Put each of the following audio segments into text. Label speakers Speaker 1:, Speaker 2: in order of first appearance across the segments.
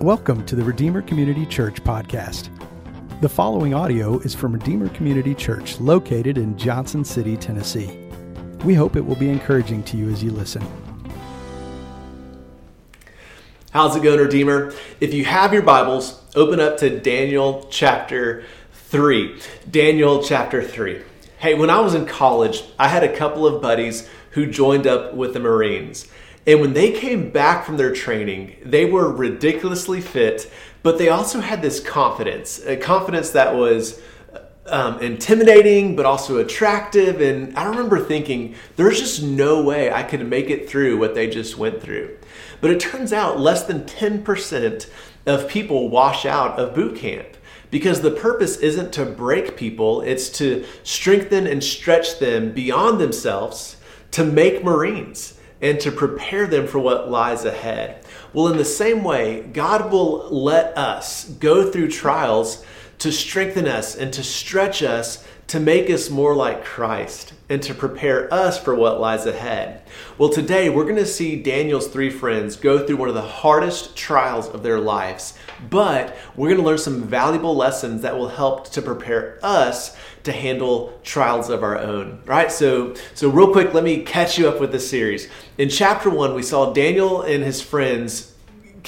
Speaker 1: Welcome to the Redeemer Community Church podcast. The following audio is from Redeemer Community Church located in Johnson City, Tennessee. We hope it will be encouraging to you as you listen.
Speaker 2: How's it going, Redeemer? If you have your Bibles, open up to Daniel chapter 3. Daniel chapter 3. Hey, when I was in college, I had a couple of buddies who joined up with the Marines. And when they came back from their training, they were ridiculously fit, but they also had this confidence, a confidence that was um, intimidating, but also attractive. And I remember thinking, there's just no way I could make it through what they just went through. But it turns out less than 10% of people wash out of boot camp because the purpose isn't to break people, it's to strengthen and stretch them beyond themselves to make Marines and to prepare them for what lies ahead. Well, in the same way, God will let us go through trials to strengthen us and to stretch us to make us more like Christ and to prepare us for what lies ahead. Well, today we're going to see Daniel's three friends go through one of the hardest trials of their lives, but we're going to learn some valuable lessons that will help to prepare us to handle trials of our own. Right? So, so real quick, let me catch you up with this series. In chapter 1, we saw Daniel and his friends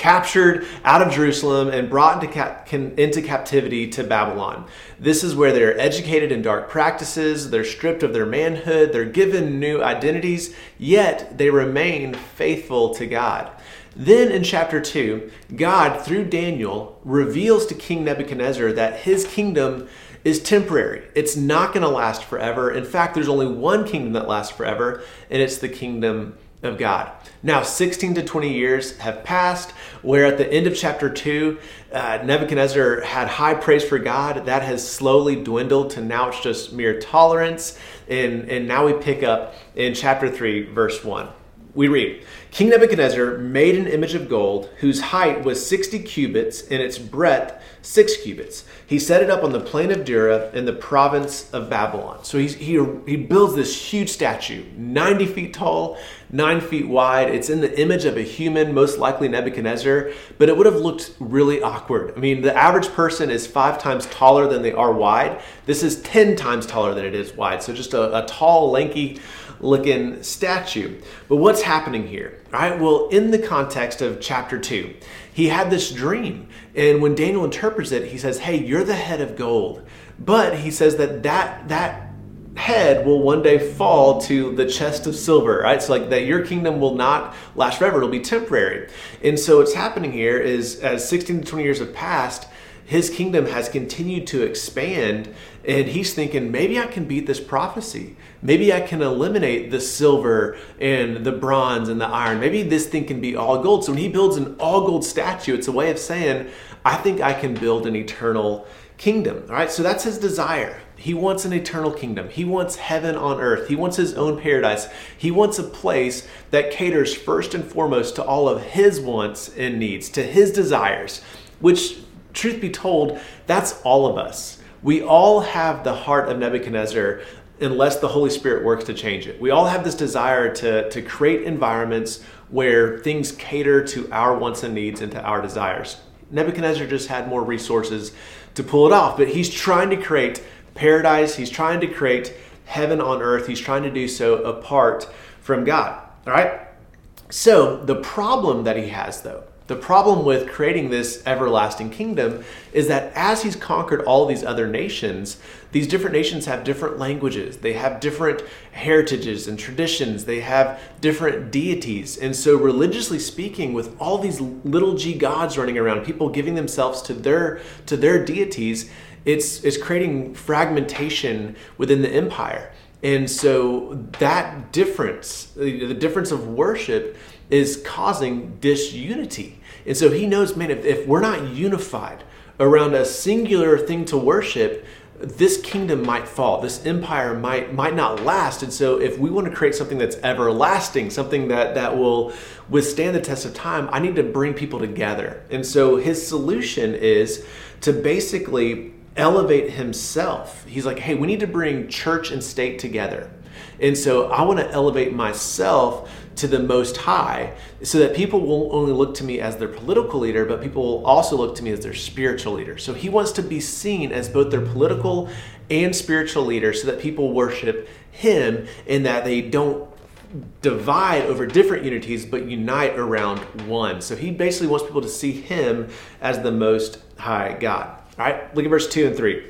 Speaker 2: captured out of Jerusalem and brought into, cap- into captivity to Babylon. This is where they're educated in dark practices, they're stripped of their manhood, they're given new identities, yet they remain faithful to God. Then in chapter 2, God, through Daniel, reveals to King Nebuchadnezzar that his kingdom is temporary. It's not going to last forever. In fact, there's only one kingdom that lasts forever, and it's the kingdom of God. Now, 16 to 20 years have passed, where at the end of chapter 2, uh, Nebuchadnezzar had high praise for God. That has slowly dwindled to now it's just mere tolerance. And, and now we pick up in chapter 3, verse 1. We read King Nebuchadnezzar made an image of gold whose height was 60 cubits and its breadth 6 cubits. He set it up on the plain of Dura in the province of Babylon. So he, he, he builds this huge statue, 90 feet tall, 9 feet wide. It's in the image of a human, most likely Nebuchadnezzar, but it would have looked really awkward. I mean, the average person is five times taller than they are wide. This is 10 times taller than it is wide. So just a, a tall, lanky, looking statue. But what's happening here? Right, well, in the context of chapter 2, he had this dream. And when Daniel interprets it, he says, Hey, you're the head of gold. But he says that that, that head will one day fall to the chest of silver, right? So, like that your kingdom will not last forever, it'll be temporary. And so, what's happening here is as 16 to 20 years have passed, his kingdom has continued to expand and he's thinking maybe i can beat this prophecy. Maybe i can eliminate the silver and the bronze and the iron. Maybe this thing can be all gold. So when he builds an all gold statue it's a way of saying i think i can build an eternal kingdom all right? So that's his desire he wants an eternal kingdom. He wants heaven on earth. He wants his own paradise. He wants a place that caters first and foremost to all of his wants and needs, to his desires, which truth be told, that's all of us. We all have the heart of Nebuchadnezzar unless the Holy Spirit works to change it. We all have this desire to, to create environments where things cater to our wants and needs and to our desires. Nebuchadnezzar just had more resources to pull it off, but he's trying to create paradise, he's trying to create heaven on earth, he's trying to do so apart from God. All right? So, the problem that he has, though, the problem with creating this everlasting kingdom is that as he's conquered all these other nations, these different nations have different languages, they have different heritages and traditions, they have different deities. And so, religiously speaking, with all these little g gods running around, people giving themselves to their to their deities, it's it's creating fragmentation within the empire. And so that difference, the difference of worship, is causing disunity. And so he knows, man, if, if we're not unified around a singular thing to worship, this kingdom might fall this empire might might not last and so if we want to create something that's everlasting something that that will withstand the test of time i need to bring people together and so his solution is to basically elevate himself he's like hey we need to bring church and state together and so i want to elevate myself to the Most High so that people won't only look to me as their political leader, but people will also look to me as their spiritual leader. So he wants to be seen as both their political and spiritual leader so that people worship him and that they don't divide over different unities but unite around one. So he basically wants people to see him as the most high God. All right, look at verse 2 and 3.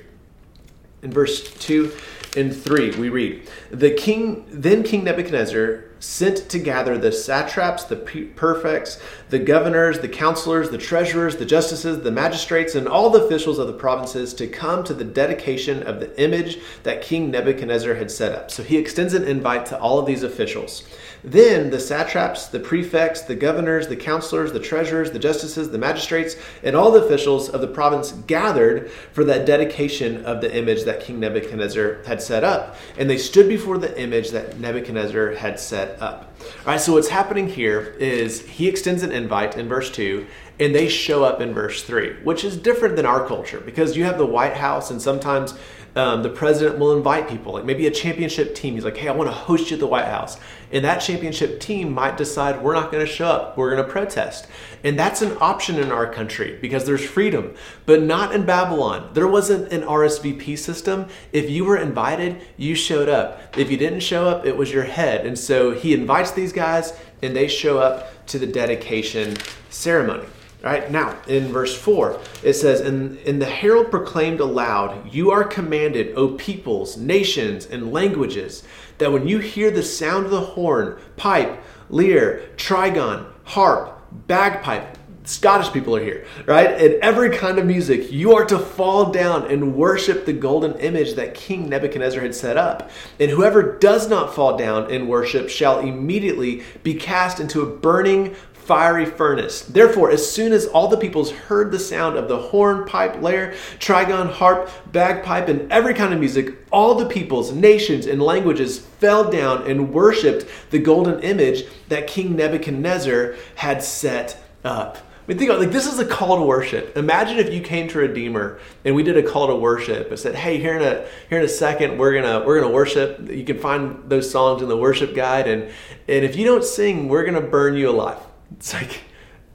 Speaker 2: In verse 2 and 3, we read, The king, then King Nebuchadnezzar sent to gather the satraps, the prefects, the governors, the counselors, the treasurers, the justices, the magistrates, and all the officials of the provinces to come to the dedication of the image that King Nebuchadnezzar had set up. So he extends an invite to all of these officials. Then the satraps, the prefects, the governors, the counselors, the treasurers, the justices, the magistrates, and all the officials of the province gathered for that dedication of the image that King Nebuchadnezzar had set up. And they stood before the image that Nebuchadnezzar had set up. All right, so what's happening here is he extends an invite in verse 2 and they show up in verse 3, which is different than our culture because you have the White House and sometimes um, the president will invite people, like maybe a championship team. He's like, hey, I want to host you at the White House. And that championship team might decide we're not going to show up, we're going to protest. And that's an option in our country because there's freedom, but not in Babylon. There wasn't an RSVP system. If you were invited, you showed up. If you didn't show up, it was your head. And so he invites these guys and they show up to the dedication ceremony. Right now, in verse 4, it says, and, and the herald proclaimed aloud, You are commanded, O peoples, nations, and languages, that when you hear the sound of the horn, pipe, lyre, trigon, harp, bagpipe, Scottish people are here, right? And every kind of music, you are to fall down and worship the golden image that King Nebuchadnezzar had set up. And whoever does not fall down and worship shall immediately be cast into a burning fiery furnace. Therefore, as soon as all the peoples heard the sound of the horn, pipe, lyre, trigon, harp, bagpipe, and every kind of music, all the peoples, nations, and languages fell down and worshiped the golden image that King Nebuchadnezzar had set up. I mean, think about like this is a call to worship. Imagine if you came to Redeemer and we did a call to worship and said, "Hey, here in a here in a second, we're gonna we're gonna worship. You can find those songs in the worship guide, and and if you don't sing, we're gonna burn you alive." It's like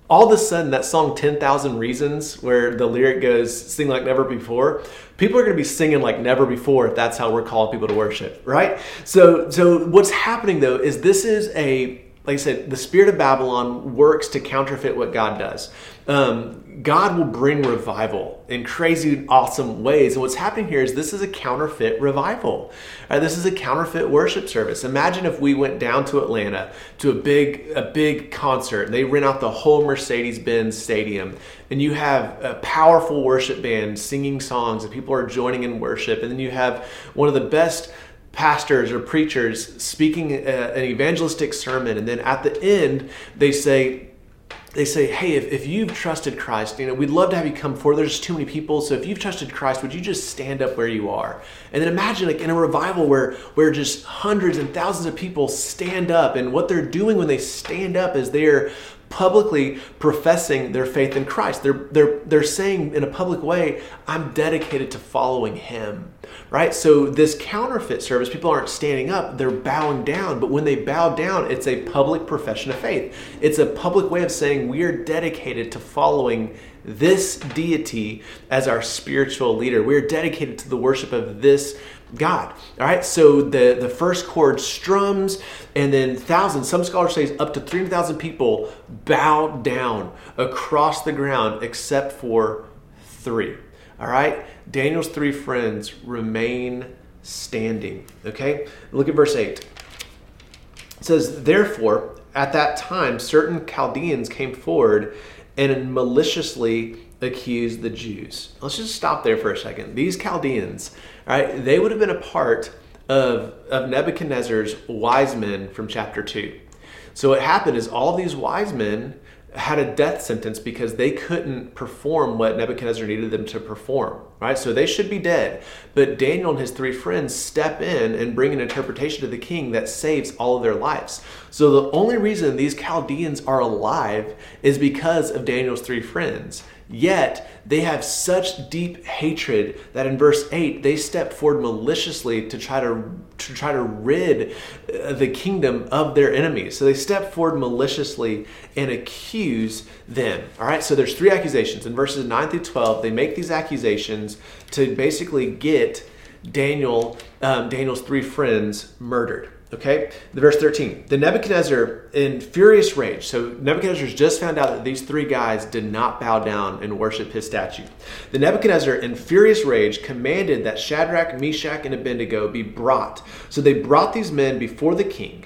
Speaker 2: all of a sudden that song 10,000 Reasons, where the lyric goes, sing like never before, people are going to be singing like never before if that's how we're calling people to worship, right? So, so what's happening though is this is a like I said, the spirit of Babylon works to counterfeit what God does. Um, God will bring revival in crazy, awesome ways. And what's happening here is this is a counterfeit revival. Right? This is a counterfeit worship service. Imagine if we went down to Atlanta to a big, a big concert. They rent out the whole Mercedes-Benz Stadium, and you have a powerful worship band singing songs, and people are joining in worship. And then you have one of the best pastors or preachers speaking a, an evangelistic sermon and then at the end they say they say hey if, if you've trusted christ you know we'd love to have you come forward. There's too many people. So if you've trusted christ would you just stand up where you are? And then imagine like in a revival where where just hundreds and thousands of people stand up and what they're doing when they stand up is they're publicly professing their faith in Christ. They're, they're, they're saying in a public way, I'm dedicated to following Him, right? So, this counterfeit service, people aren't standing up, they're bowing down. But when they bow down, it's a public profession of faith. It's a public way of saying we are dedicated to following this deity as our spiritual leader. We're dedicated to the worship of this God. All right, so the, the first chord strums, and then thousands, some scholars say up to 300,000 people bow down across the ground except for three. All right, Daniel's three friends remain standing. Okay, look at verse 8. It says, Therefore, at that time, certain Chaldeans came forward and maliciously accused the Jews. Let's just stop there for a second. These Chaldeans, right, they would have been a part of, of Nebuchadnezzar's wise men from chapter 2. So what happened is all these wise men had a death sentence because they couldn't perform what Nebuchadnezzar needed them to perform, right? So they should be dead. But Daniel and his three friends step in and bring an interpretation to the king that saves all of their lives. So the only reason these Chaldeans are alive is because of Daniel's three friends. Yet they have such deep hatred that in verse 8 they step forward maliciously to try to, to try to rid uh, the kingdom of their enemies. So they step forward maliciously and accuse them. All right, so there's three accusations. In verses 9 through 12, they make these accusations to basically get Daniel, um, Daniel's three friends murdered. Okay, the verse 13. The Nebuchadnezzar in furious rage. So Nebuchadnezzar's just found out that these three guys did not bow down and worship his statue. The Nebuchadnezzar in furious rage commanded that Shadrach, Meshach, and Abednego be brought. So they brought these men before the king.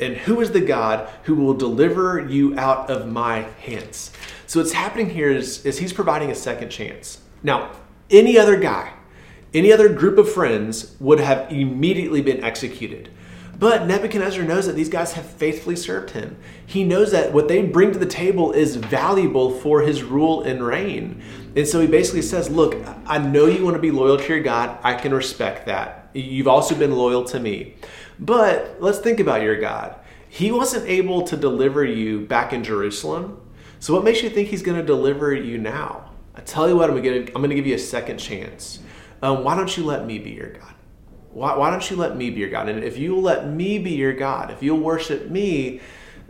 Speaker 2: And who is the God who will deliver you out of my hands? So what's happening here is, is he's providing a second chance. Now, any other guy, any other group of friends would have immediately been executed. But Nebuchadnezzar knows that these guys have faithfully served him. He knows that what they bring to the table is valuable for his rule and reign. And so he basically says, Look, I know you want to be loyal to your God. I can respect that. You've also been loyal to me. But let's think about your God. He wasn't able to deliver you back in Jerusalem. So what makes you think he's going to deliver you now? I tell you what, I'm going to, I'm going to give you a second chance. Um, why don't you let me be your God? Why, why don't you let me be your God? And if you will let me be your God, if you'll worship me,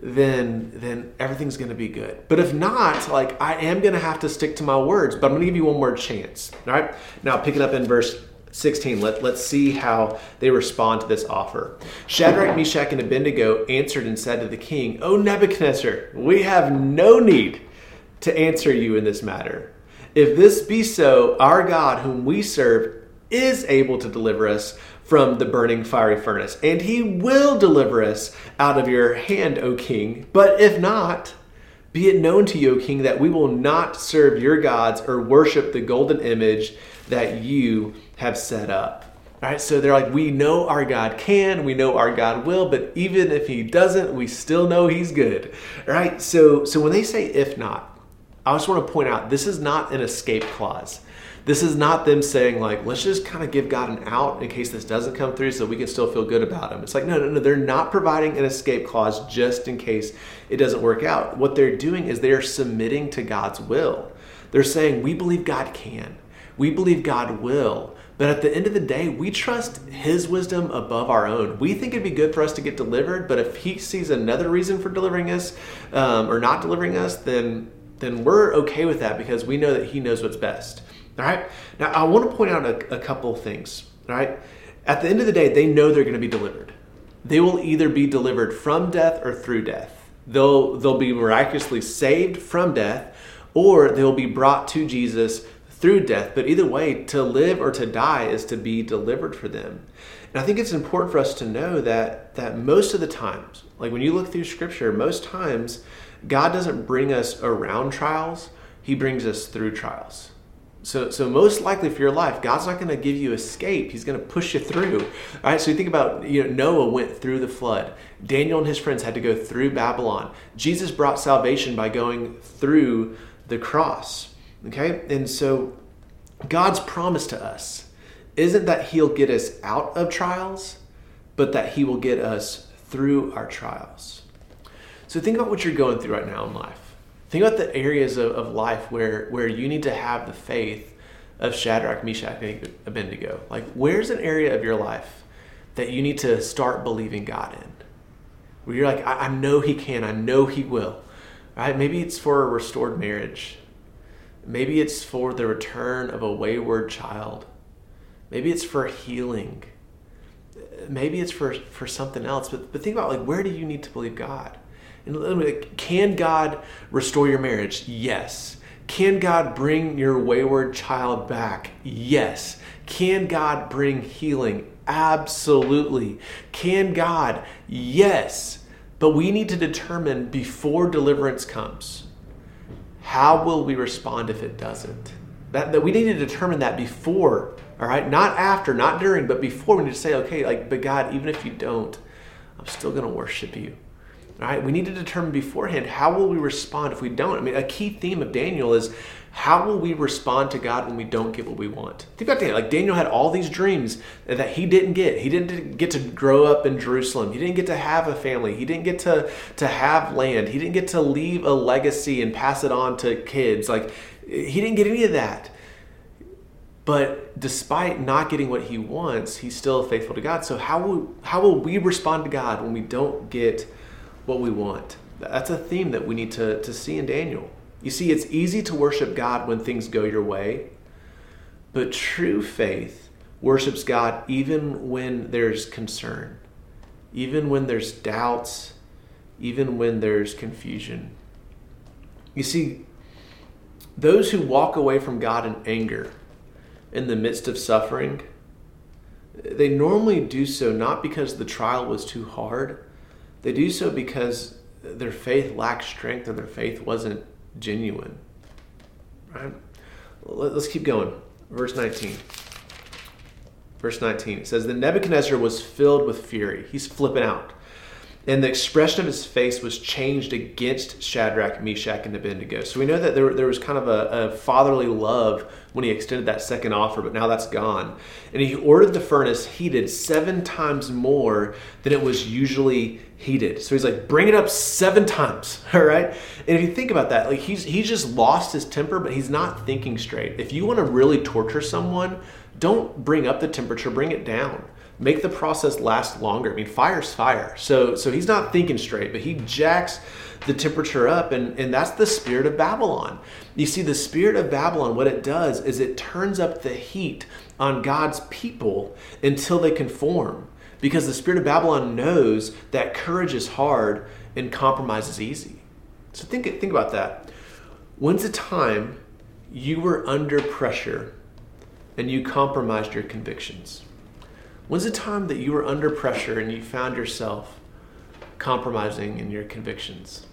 Speaker 2: then then everything's going to be good. But if not, like I am going to have to stick to my words, but I'm going to give you one more chance. All right? Now, picking up in verse 16, let, let's see how they respond to this offer. Shadrach, Meshach, and Abednego answered and said to the king, O Nebuchadnezzar, we have no need to answer you in this matter. If this be so, our God, whom we serve, is able to deliver us from the burning fiery furnace, and he will deliver us out of your hand, O king. But if not, be it known to you, O king, that we will not serve your gods or worship the golden image that you have set up. All right, so they're like, we know our God can, we know our God will, but even if he doesn't, we still know he's good. All right, so so when they say if not, I just want to point out this is not an escape clause. This is not them saying like, let's just kind of give God an out in case this doesn't come through so we can still feel good about him. It's like, no, no, no, they're not providing an escape clause just in case it doesn't work out. What they're doing is they are submitting to God's will. They're saying, we believe God can. We believe God will. But at the end of the day, we trust His wisdom above our own. We think it'd be good for us to get delivered, but if He sees another reason for delivering us um, or not delivering us, then then we're okay with that because we know that He knows what's best. All right. Now, I want to point out a, a couple things. All right. At the end of the day, they know they're going to be delivered. They will either be delivered from death or through death. They'll, they'll be miraculously saved from death, or they'll be brought to Jesus through death. But either way, to live or to die is to be delivered for them. And I think it's important for us to know that that most of the times, like when you look through scripture, most times God doesn't bring us around trials, He brings us through trials. So, so most likely for your life, God's not going to give you escape. He's going to push you through. All right. So you think about you know Noah went through the flood. Daniel and his friends had to go through Babylon. Jesus brought salvation by going through the cross. Okay. And so God's promise to us isn't that He'll get us out of trials, but that He will get us through our trials. So think about what you're going through right now in life. Think about the areas of, of life where, where you need to have the faith of Shadrach, Meshach, and Abednego. Like, where's an area of your life that you need to start believing God in? Where you're like, I, I know He can, I know He will. Right? Maybe it's for a restored marriage. Maybe it's for the return of a wayward child. Maybe it's for healing. Maybe it's for, for something else. But, but think about like where do you need to believe God? Can God restore your marriage? Yes. Can God bring your wayward child back? Yes. Can God bring healing? Absolutely. Can God? Yes. But we need to determine before deliverance comes how will we respond if it doesn't? That, that we need to determine that before, all right? Not after, not during, but before we need to say, okay, like, but God, even if you don't, I'm still going to worship you. Right, we need to determine beforehand how will we respond if we don't. I mean, a key theme of Daniel is how will we respond to God when we don't get what we want? Think about Daniel. Like Daniel had all these dreams that he didn't get. He didn't get to grow up in Jerusalem. He didn't get to have a family. He didn't get to to have land. He didn't get to leave a legacy and pass it on to kids. Like he didn't get any of that. But despite not getting what he wants, he's still faithful to God. So how will how will we respond to God when we don't get what we want. That's a theme that we need to, to see in Daniel. You see, it's easy to worship God when things go your way, but true faith worships God even when there's concern, even when there's doubts, even when there's confusion. You see, those who walk away from God in anger in the midst of suffering, they normally do so not because the trial was too hard they do so because their faith lacked strength or their faith wasn't genuine. Right? Let's keep going. Verse 19. Verse 19 it says, Then Nebuchadnezzar was filled with fury. He's flipping out. And the expression of his face was changed against Shadrach, Meshach, and Abednego. So we know that there, there was kind of a, a fatherly love when he extended that second offer, but now that's gone. And he ordered the furnace heated seven times more than it was usually heated. So he's like, bring it up seven times. All right. And if you think about that, like he's he's just lost his temper, but he's not thinking straight. If you want to really torture someone, don't bring up the temperature, bring it down make the process last longer. I mean, fire's fire. So so he's not thinking straight, but he jacks the temperature up and, and that's the spirit of Babylon. You see, the spirit of Babylon, what it does is it turns up the heat on God's people until they conform. Because the spirit of Babylon knows that courage is hard and compromise is easy. So think think about that. When's the time you were under pressure and you compromised your convictions? When's the time that you were under pressure and you found yourself compromising in your convictions?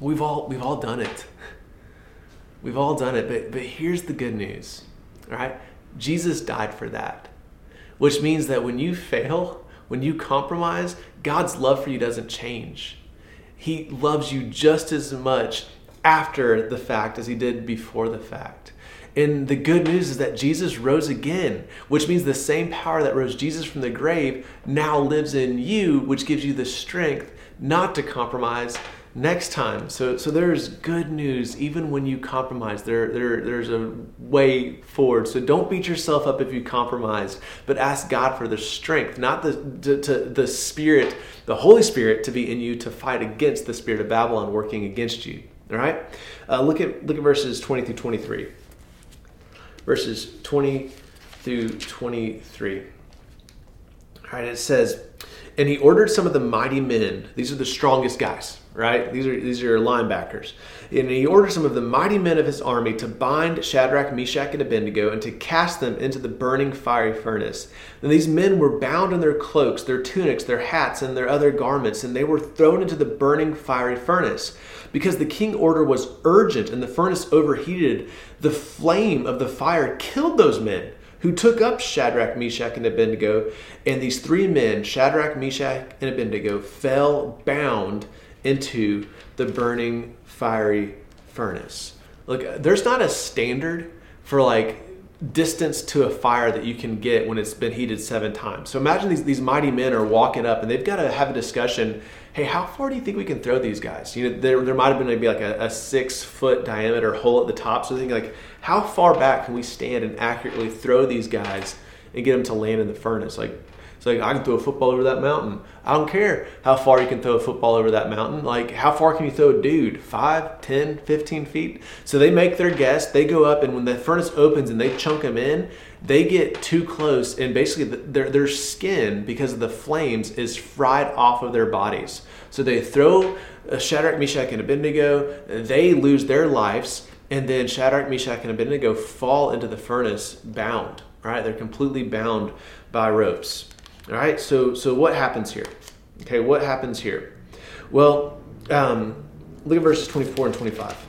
Speaker 2: We've all we've all done it. We've all done it, but but here's the good news. All right? Jesus died for that. Which means that when you fail, when you compromise, God's love for you doesn't change. He loves you just as much after the fact as he did before the fact. And the good news is that Jesus rose again, which means the same power that rose Jesus from the grave now lives in you, which gives you the strength not to compromise next time. So, so there's good news even when you compromise. There, there, there's a way forward. So don't beat yourself up if you compromise, but ask God for the strength, not the to, to the Spirit, the Holy Spirit, to be in you to fight against the spirit of Babylon working against you. All right. Uh, look at look at verses 20 through 23 verses 20 through 23. All right, it says, and he ordered some of the mighty men. These are the strongest guys, right? These are these are your linebackers. And he ordered some of the mighty men of his army to bind Shadrach, Meshach, and Abednego and to cast them into the burning fiery furnace. And these men were bound in their cloaks, their tunics, their hats, and their other garments, and they were thrown into the burning fiery furnace. Because the king order was urgent and the furnace overheated, the flame of the fire killed those men who took up Shadrach, Meshach, and Abednego. And these three men, Shadrach, Meshach, and Abednego, fell bound into the burning fiery furnace. Look, there's not a standard for like distance to a fire that you can get when it's been heated seven times. So imagine these, these mighty men are walking up and they've got to have a discussion. Hey, how far do you think we can throw these guys? You know, there, there might have been maybe like a, a six foot diameter hole at the top. So they think like, how far back can we stand and accurately throw these guys and get them to land in the furnace? Like, it's like I can throw a football over that mountain. I don't care how far you can throw a football over that mountain. Like how far can you throw a dude? 5, 10, 15 feet? So they make their guess. They go up and when the furnace opens and they chunk them in, they get too close and basically their, their skin because of the flames is fried off of their bodies. So they throw uh, Shadrach, Meshach, and Abednego. They lose their lives and then Shadrach, Meshach, and Abednego fall into the furnace bound. Right? They're completely bound by ropes. All right, so so what happens here? Okay, what happens here? Well, um, look at verses 24 and 25.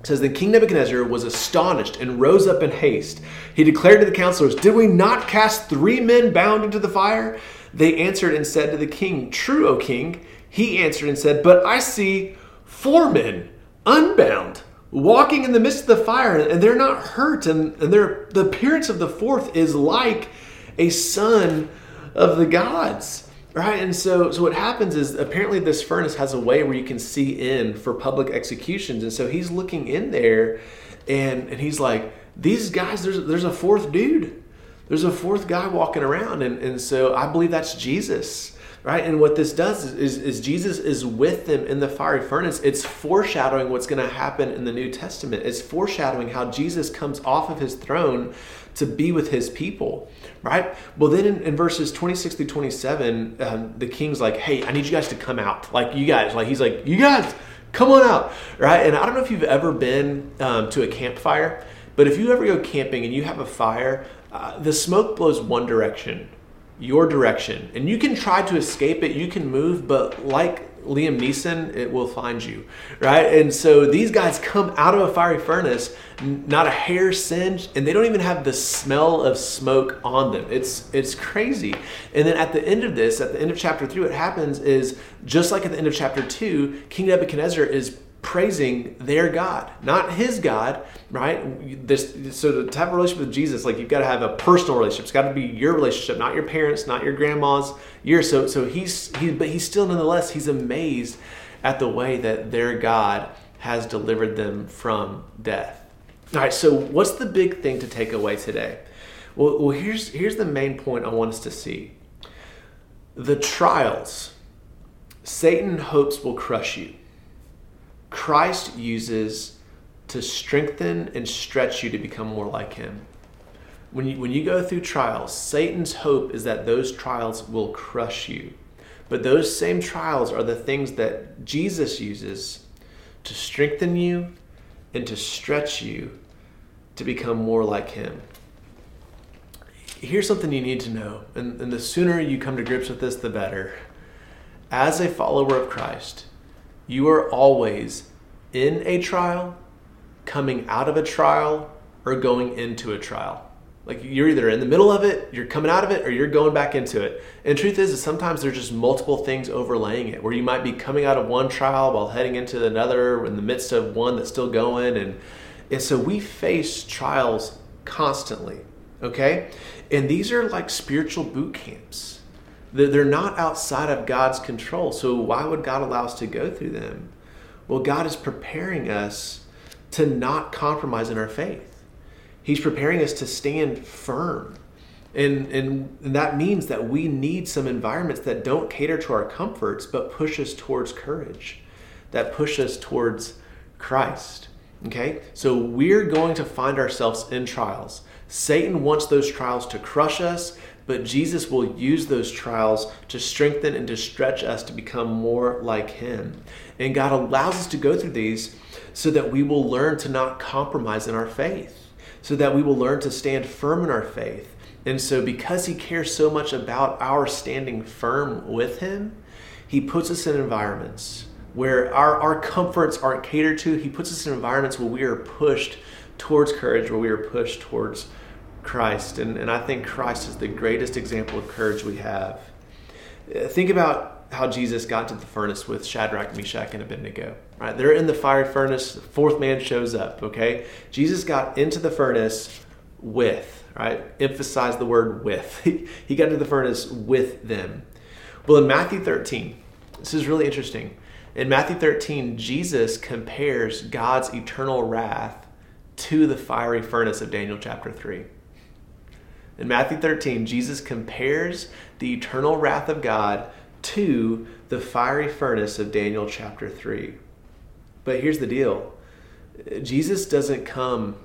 Speaker 2: It says, Then King Nebuchadnezzar was astonished and rose up in haste. He declared to the counselors, Did we not cast three men bound into the fire? They answered and said to the king, True, O king. He answered and said, But I see four men unbound walking in the midst of the fire and they're not hurt and, and the appearance of the fourth is like a son of the gods right? And so so what happens is apparently this furnace has a way where you can see in for public executions. And so he's looking in there and and he's like these guys there's there's a fourth dude. There's a fourth guy walking around. And and so i believe that's jesus right? And what this does is, is, is jesus is with them in the fiery furnace. It's foreshadowing what's going to happen in the new testament. It's foreshadowing how jesus comes off of his throne to be with his people right? Well, then in, in verses 26 through 27, um, the king's like, hey, I need you guys to come out. Like, you guys, like, he's like, you guys, come on out, right? And I don't know if you've ever been um, to a campfire, but if you ever go camping and you have a fire, uh, the smoke blows one direction, your direction, and you can try to escape it, you can move, but like Liam Neeson, it will find you, right? And so these guys come out of a fiery furnace, not a hair singed, and they don't even have the smell of smoke on them. It's it's crazy. And then at the end of this, at the end of chapter three, what happens is just like at the end of chapter two, King Nebuchadnezzar is praising their God, not his God, right? This so to have a relationship with Jesus, like you've got to have a personal relationship. It's got to be your relationship, not your parents, not your grandma's. Your so so he's he but he's still nonetheless he's amazed at the way that their God has delivered them from death. All right, so what's the big thing to take away today? Well, well here's here's the main point I want us to see. The trials Satan hopes will crush you Christ uses to strengthen and stretch you to become more like Him. When you, when you go through trials, Satan's hope is that those trials will crush you. But those same trials are the things that Jesus uses to strengthen you and to stretch you to become more like Him. Here's something you need to know, and, and the sooner you come to grips with this, the better. As a follower of Christ, you are always in a trial, coming out of a trial, or going into a trial. Like you're either in the middle of it, you're coming out of it, or you're going back into it. And truth is, is sometimes there's just multiple things overlaying it, where you might be coming out of one trial while heading into another in the midst of one that's still going. And, and so we face trials constantly, okay? And these are like spiritual boot camps they're not outside of God's control. So why would God allow us to go through them? Well, God is preparing us to not compromise in our faith. He's preparing us to stand firm. And, and, that means that we need some environments that don't cater to our comforts, but push us towards courage, that push us towards Christ. Okay? So we're going to find ourselves in trials. Satan wants those trials to crush us, but Jesus will use those trials to strengthen and to stretch us to become more like Him. And God allows us to go through these so that we will learn to not compromise in our faith, so that we will learn to stand firm in our faith. And so, because He cares so much about our standing firm with Him, He puts us in environments where our, our comforts aren't catered to. He puts us in environments where we are pushed towards courage, where we are pushed towards Christ. And, and I think Christ is the greatest example of courage we have. Uh, think about how Jesus got to the furnace with Shadrach, Meshach, and Abednego. Right? They're in the fiery furnace. The fourth man shows up. Okay, Jesus got into the furnace with. Right, emphasize the word with. he got into the furnace with them. Well, in Matthew 13, this is really interesting. In Matthew 13, Jesus compares God's eternal wrath to the fiery furnace of Daniel chapter 3. In Matthew 13, Jesus compares the eternal wrath of God to the fiery furnace of Daniel chapter 3. But here's the deal Jesus doesn't come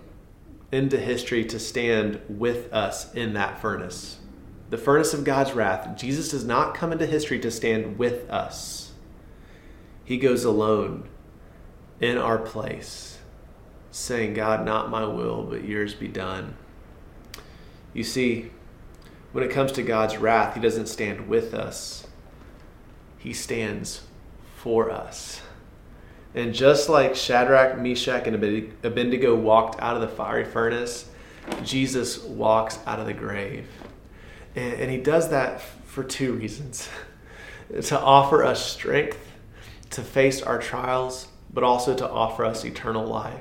Speaker 2: into history to stand with us in that furnace. The furnace of God's wrath, Jesus does not come into history to stand with us. He goes alone in our place, saying, God, not my will, but yours be done. You see, when it comes to God's wrath, He doesn't stand with us, He stands for us. And just like Shadrach, Meshach, and Abednego walked out of the fiery furnace, Jesus walks out of the grave. And, and he does that for two reasons to offer us strength to face our trials, but also to offer us eternal life.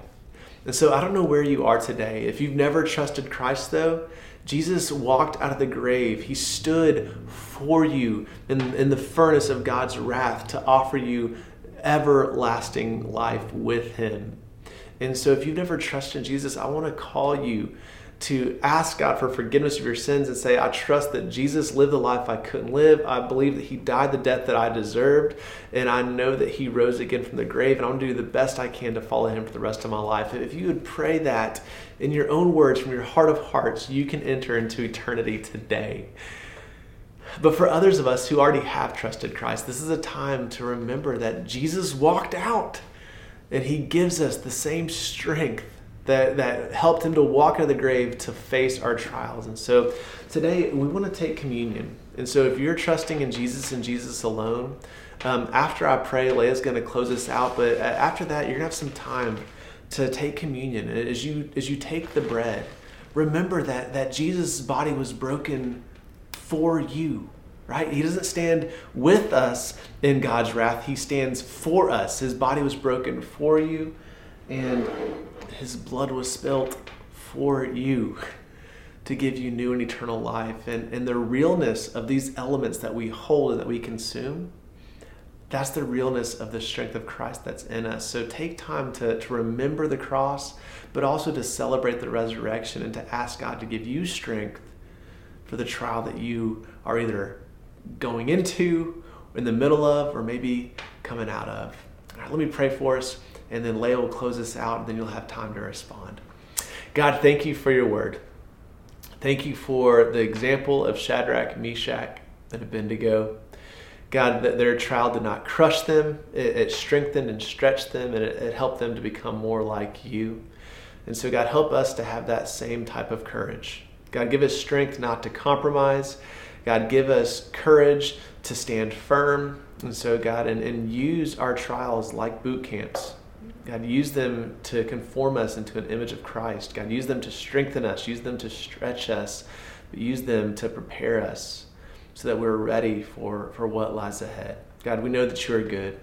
Speaker 2: And so I don't know where you are today. If you've never trusted Christ, though, Jesus walked out of the grave. He stood for you in, in the furnace of God's wrath to offer you everlasting life with Him. And so, if you've never trusted Jesus, I want to call you to ask God for forgiveness of your sins and say, I trust that Jesus lived the life I couldn't live. I believe that He died the death that I deserved. And I know that He rose again from the grave. And I'm going to do the best I can to follow Him for the rest of my life. If you would pray that in your own words from your heart of hearts, you can enter into eternity today. But for others of us who already have trusted Christ, this is a time to remember that Jesus walked out and He gives us the same strength that, that helped him to walk out of the grave to face our trials. And so today we want to take communion. And so if you're trusting in Jesus and Jesus alone, um, after I pray, Leia's going to close us out. But uh, after that, you're going to have some time to take communion. And as you as you take the bread, remember that that Jesus' body was broken for you. Right? He doesn't stand with us in God's wrath. He stands for us. His body was broken for you. And his blood was spilt for you to give you new and eternal life. And, and the realness of these elements that we hold and that we consume, that's the realness of the strength of Christ that's in us. So take time to, to remember the cross, but also to celebrate the resurrection and to ask God to give you strength for the trial that you are either going into, in the middle of, or maybe coming out of. All right, let me pray for us and then Leia will close us out, and then you'll have time to respond. God, thank you for your word. Thank you for the example of Shadrach, Meshach, and Abednego. God, that their trial did not crush them, it, it strengthened and stretched them, and it, it helped them to become more like you. And so, God, help us to have that same type of courage. God, give us strength not to compromise. God, give us courage to stand firm. And so, God, and, and use our trials like boot camps God, use them to conform us into an image of Christ. God, use them to strengthen us, use them to stretch us, but use them to prepare us so that we're ready for, for what lies ahead. God, we know that you are good.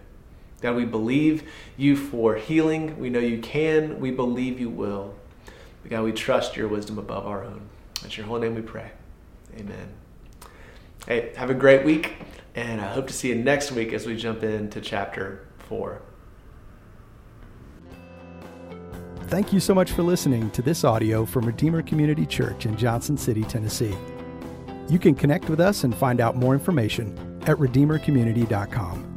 Speaker 2: God, we believe you for healing. We know you can. We believe you will. But God, we trust your wisdom above our own. It's your whole name we pray. Amen. Hey, have a great week, and I hope to see you next week as we jump into chapter 4.
Speaker 1: Thank you so much for listening to this audio from Redeemer Community Church in Johnson City, Tennessee. You can connect with us and find out more information at redeemercommunity.com.